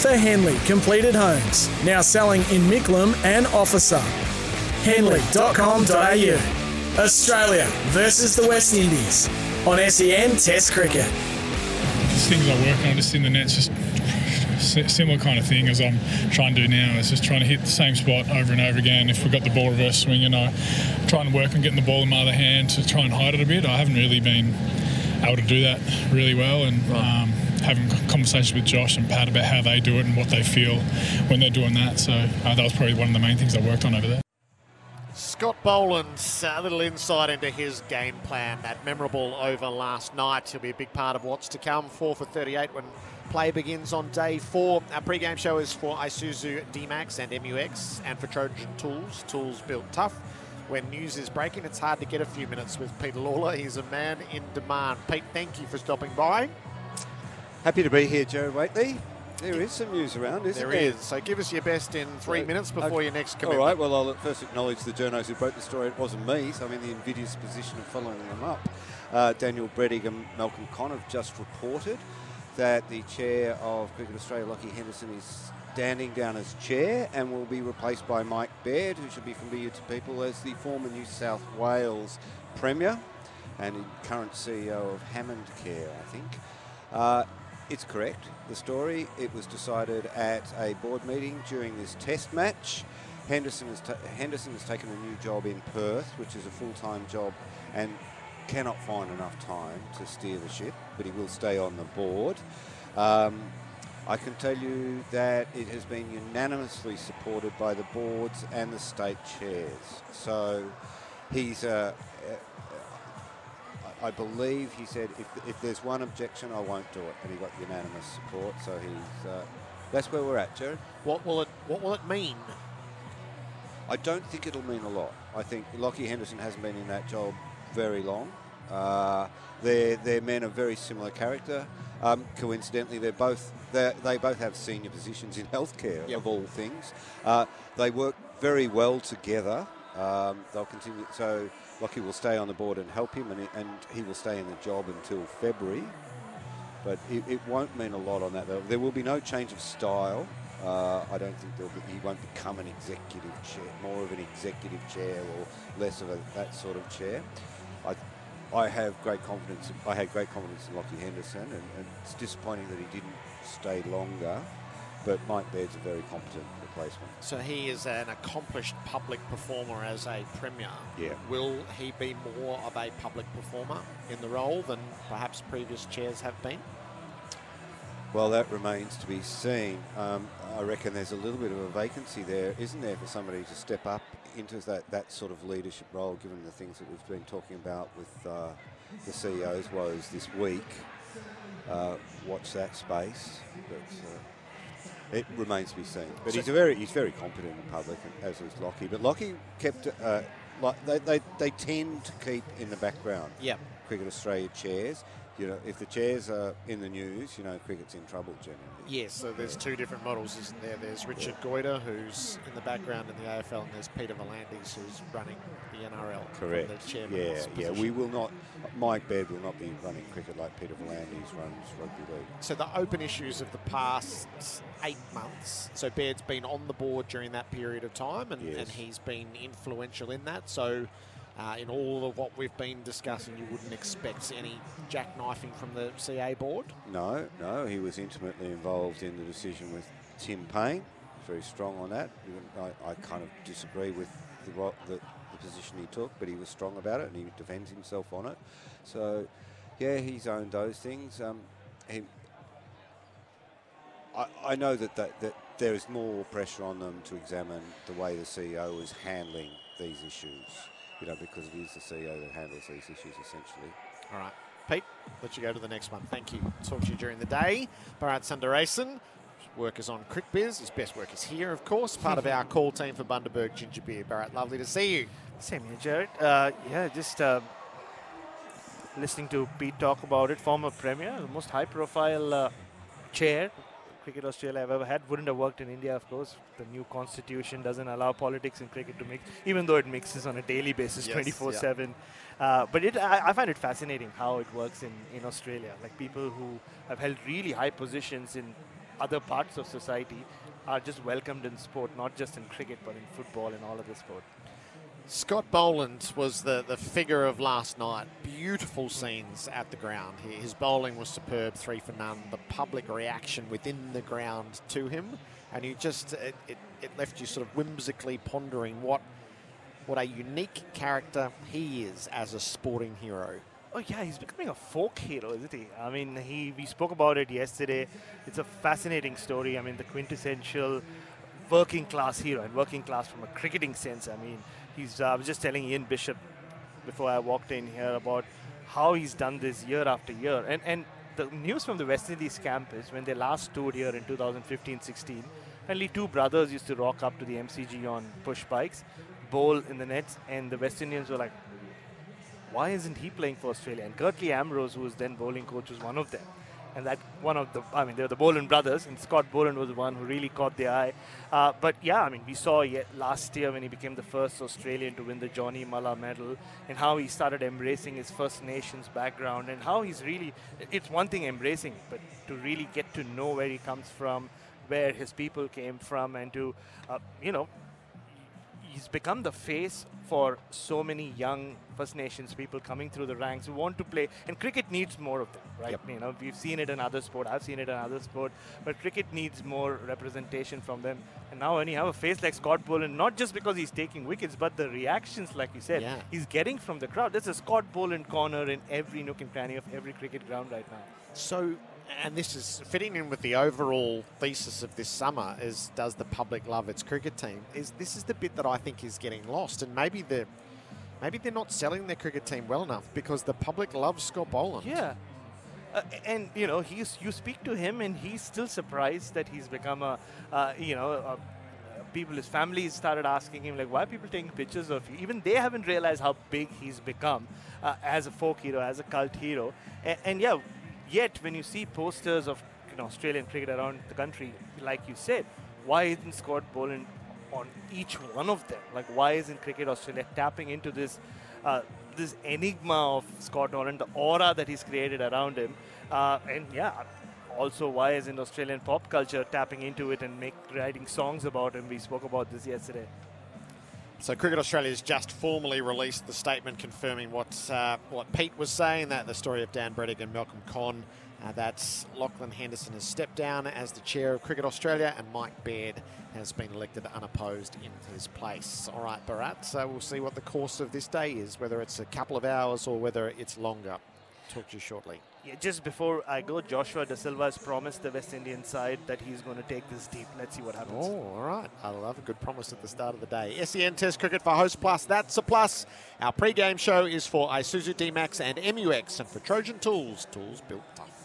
For Henley Completed Homes, now selling in Mickleham and Officer. Henley.com.au. Australia versus the West Indies on SEN Test Cricket. Just things I work on just in the nets, just similar kind of thing as I'm trying to do now. Is just trying to hit the same spot over and over again. If we've got the ball reverse swinging, I try and work on getting the ball in my other hand to try and hide it a bit. I haven't really been able to do that really well, and um, having conversations with Josh and Pat about how they do it and what they feel when they're doing that. So uh, that was probably one of the main things I worked on over there. Scott Boland's a little insight into his game plan. That memorable over last night. He'll be a big part of what's to come. Four for 38 when play begins on day four. Our pre-game show is for Isuzu D-Max and MUX and for Trojan Tools. Tools built tough. When news is breaking, it's hard to get a few minutes with Peter Lalor. He's a man in demand. Pete, thank you for stopping by. Happy to be here, Joe Waitley. There is some news around, isn't there? There is. So give us your best in three so, minutes before okay. your next commitment. All right. Well, I'll first acknowledge the journalists who broke the story. It wasn't me, so I'm in the invidious position of following them up. Uh, Daniel Brettig and Malcolm Conn have just reported that the chair of Cricket Australia, Lockie Henderson, is standing down as chair and will be replaced by Mike Baird, who should be familiar to people as the former New South Wales Premier and current CEO of Hammond Care, I think. Uh, it's correct, the story. It was decided at a board meeting during this test match. Henderson has, Henderson has taken a new job in Perth, which is a full time job, and cannot find enough time to steer the ship, but he will stay on the board. Um, I can tell you that it has been unanimously supported by the boards and the state chairs. So he's a, I believe he said if, if there's one objection, I won't do it, and he got unanimous support. So he's uh, that's where we're at, Jared. What will it What will it mean? I don't think it'll mean a lot. I think Lockie Henderson hasn't been in that job very long. Uh, their their men are very similar character. Um, coincidentally, they're both they're, they both have senior positions in healthcare yep. of all things. Uh, they work very well together. Um, they'll continue so. Lockie will stay on the board and help him, and he, and he will stay in the job until February. But it, it won't mean a lot on that. There will be no change of style. Uh, I don't think be, he won't become an executive chair, more of an executive chair or less of a, that sort of chair. I, I have great confidence. I had great confidence in Lockie Henderson, and, and it's disappointing that he didn't stay longer. But Mike Baird's a very competent replacement. So he is an accomplished public performer as a premier. Yeah. Will he be more of a public performer in the role than perhaps previous chairs have been? Well, that remains to be seen. Um, I reckon there's a little bit of a vacancy there, isn't there, for somebody to step up into that, that sort of leadership role, given the things that we've been talking about with uh, the CEOs woes this week. Uh, watch that space. But, uh, it remains to be seen. But so he's a very he's very competent in public, as is Lockie. But Lockie kept uh, like they, they, they tend to keep in the background. Yep. Cricket Australia chairs you know, if the chairs are in the news, you know, cricket's in trouble generally. Yes, so there's yeah. two different models, isn't there? There's Richard yeah. Goyder, who's in the background in the AFL, and there's Peter V'landys, who's running the NRL. Correct. yeah, yeah. We will not. Mike Baird will not be running cricket like Peter V'landys runs rugby league. So the open issues of the past eight months. So Baird's been on the board during that period of time, and, yes. and he's been influential in that. So uh, in all of what we've been discussing, you wouldn't expect any jackknifing from the CA board? No, no. He was intimately involved in the decision with Tim Paine. Very strong on that. I, I kind of disagree with the, the, the, position he took, but he was strong about it and he defends himself on it. So, yeah, he's owned those things. Um, he, I, I know that, that, that there is more pressure on them to examine the way the CEO is handling these issues you know, because it is the CEO that handles these issues essentially. All right. Pete, let you go to the next one. Thank you. Talk to you during the day. Bharat Sundaresan, workers on Cricbuzz. His best work is here, of course. Part of our call team for Bundaberg Ginger Beer. Bharat, lovely to see you. Same here, Jared. Uh, yeah, just uh, listening to Pete talk about it. Former Premier, the most high-profile uh, chair Cricket Australia I've ever had. Wouldn't have worked in India, of course. The new constitution doesn't allow politics and cricket to mix, even though it mixes on a daily basis, Yes, 24/7. Uh, but it, I, I find it fascinating how it works in, in Australia. Like people who have held really high positions in other parts of society are just welcomed in sport, not just in cricket, but in football and all of the sport. Scott Boland was the, the figure of last night. Beautiful scenes at the ground. His bowling was superb, three for none. The public reaction within the ground to him, and you just it, it, it left you sort of whimsically pondering what what a unique character he is as a sporting hero. Oh yeah, he's becoming a folk hero, isn't he? I mean, he we spoke about it yesterday. It's a fascinating story. I mean, the quintessential working class hero and working class from a cricketing sense. I mean, he's. Uh, I was just telling Ian Bishop before I walked in here about how he's done this year after year. And and the news from the West Indies camp is when they last toured here in 2015-16, only two brothers used to rock up to the MCG on push bikes, bowl in the nets, and the West Indians were like, why isn't he playing for Australia? And Curtly Ambrose, who was then bowling coach, was one of them. And that one of the, I mean, they were the Boland brothers, and Scott Boland was the one who really caught the eye. Uh, but yeah, I mean, we saw last year when he became the first Australian to win the Johnny Mullagh medal, and how he started embracing his First Nations background, and how he's really, it's one thing embracing it, but to really get to know where he comes from, where his people came from, and to, uh, you know, he's become the face for so many young First Nations people coming through the ranks who want to play. And cricket needs more of them, right? Yep. You know, we've seen it in other sport. I've seen it in other sport, but cricket needs more representation from them. And now when you have a face like Scott Boland, not just because he's taking wickets, but the reactions, like you said, Yeah. he's getting from the crowd. There's a Scott Boland corner in every nook and cranny of every cricket ground right now. So, and this is fitting in with the overall thesis of this summer: is does the public love its cricket team? Is this is the bit that I think is getting lost, and maybe the maybe they're not selling their cricket team well enough because the public loves Scott Boland. Yeah. Uh, and you know he's you speak to him and he's still surprised that he's become a uh, you know a, people his family started asking him like why are people taking pictures of you even they haven't realized how big he's become uh, as a folk hero as a cult hero and, and yeah yet when you see posters of you know, Australian cricket around the country like you said why isn't Scott Boland on each one of them? Like why isn't Cricket Australia tapping into this uh, this enigma of Scott Boland the aura that he's created around him? Uh, and yeah also why isn't Australian pop culture tapping into it and make writing songs about him? We spoke about this yesterday So Cricket Australia has just formally released the statement confirming what uh, what Pete was saying that the story of Dan Brettig and Malcolm Conn. Uh, that's Lachlan Henderson has stepped down as the chair of Cricket Australia, and Mike Baird has been elected unopposed in his place. All right, Bharat. So we'll see what the course of this day is, whether it's a couple of hours or whether it's longer. Talk to you shortly. Just before I go Joshua Da Silva has promised the West Indian side that he's going to take this deep let's see what happens Oh, all right. I love a good promise at the start of the day. SEN Test Cricket for Host Plus. That's a plus. Our pre-game show is for Isuzu D-Max and MUX and for Trojan Tools. Tools built tough.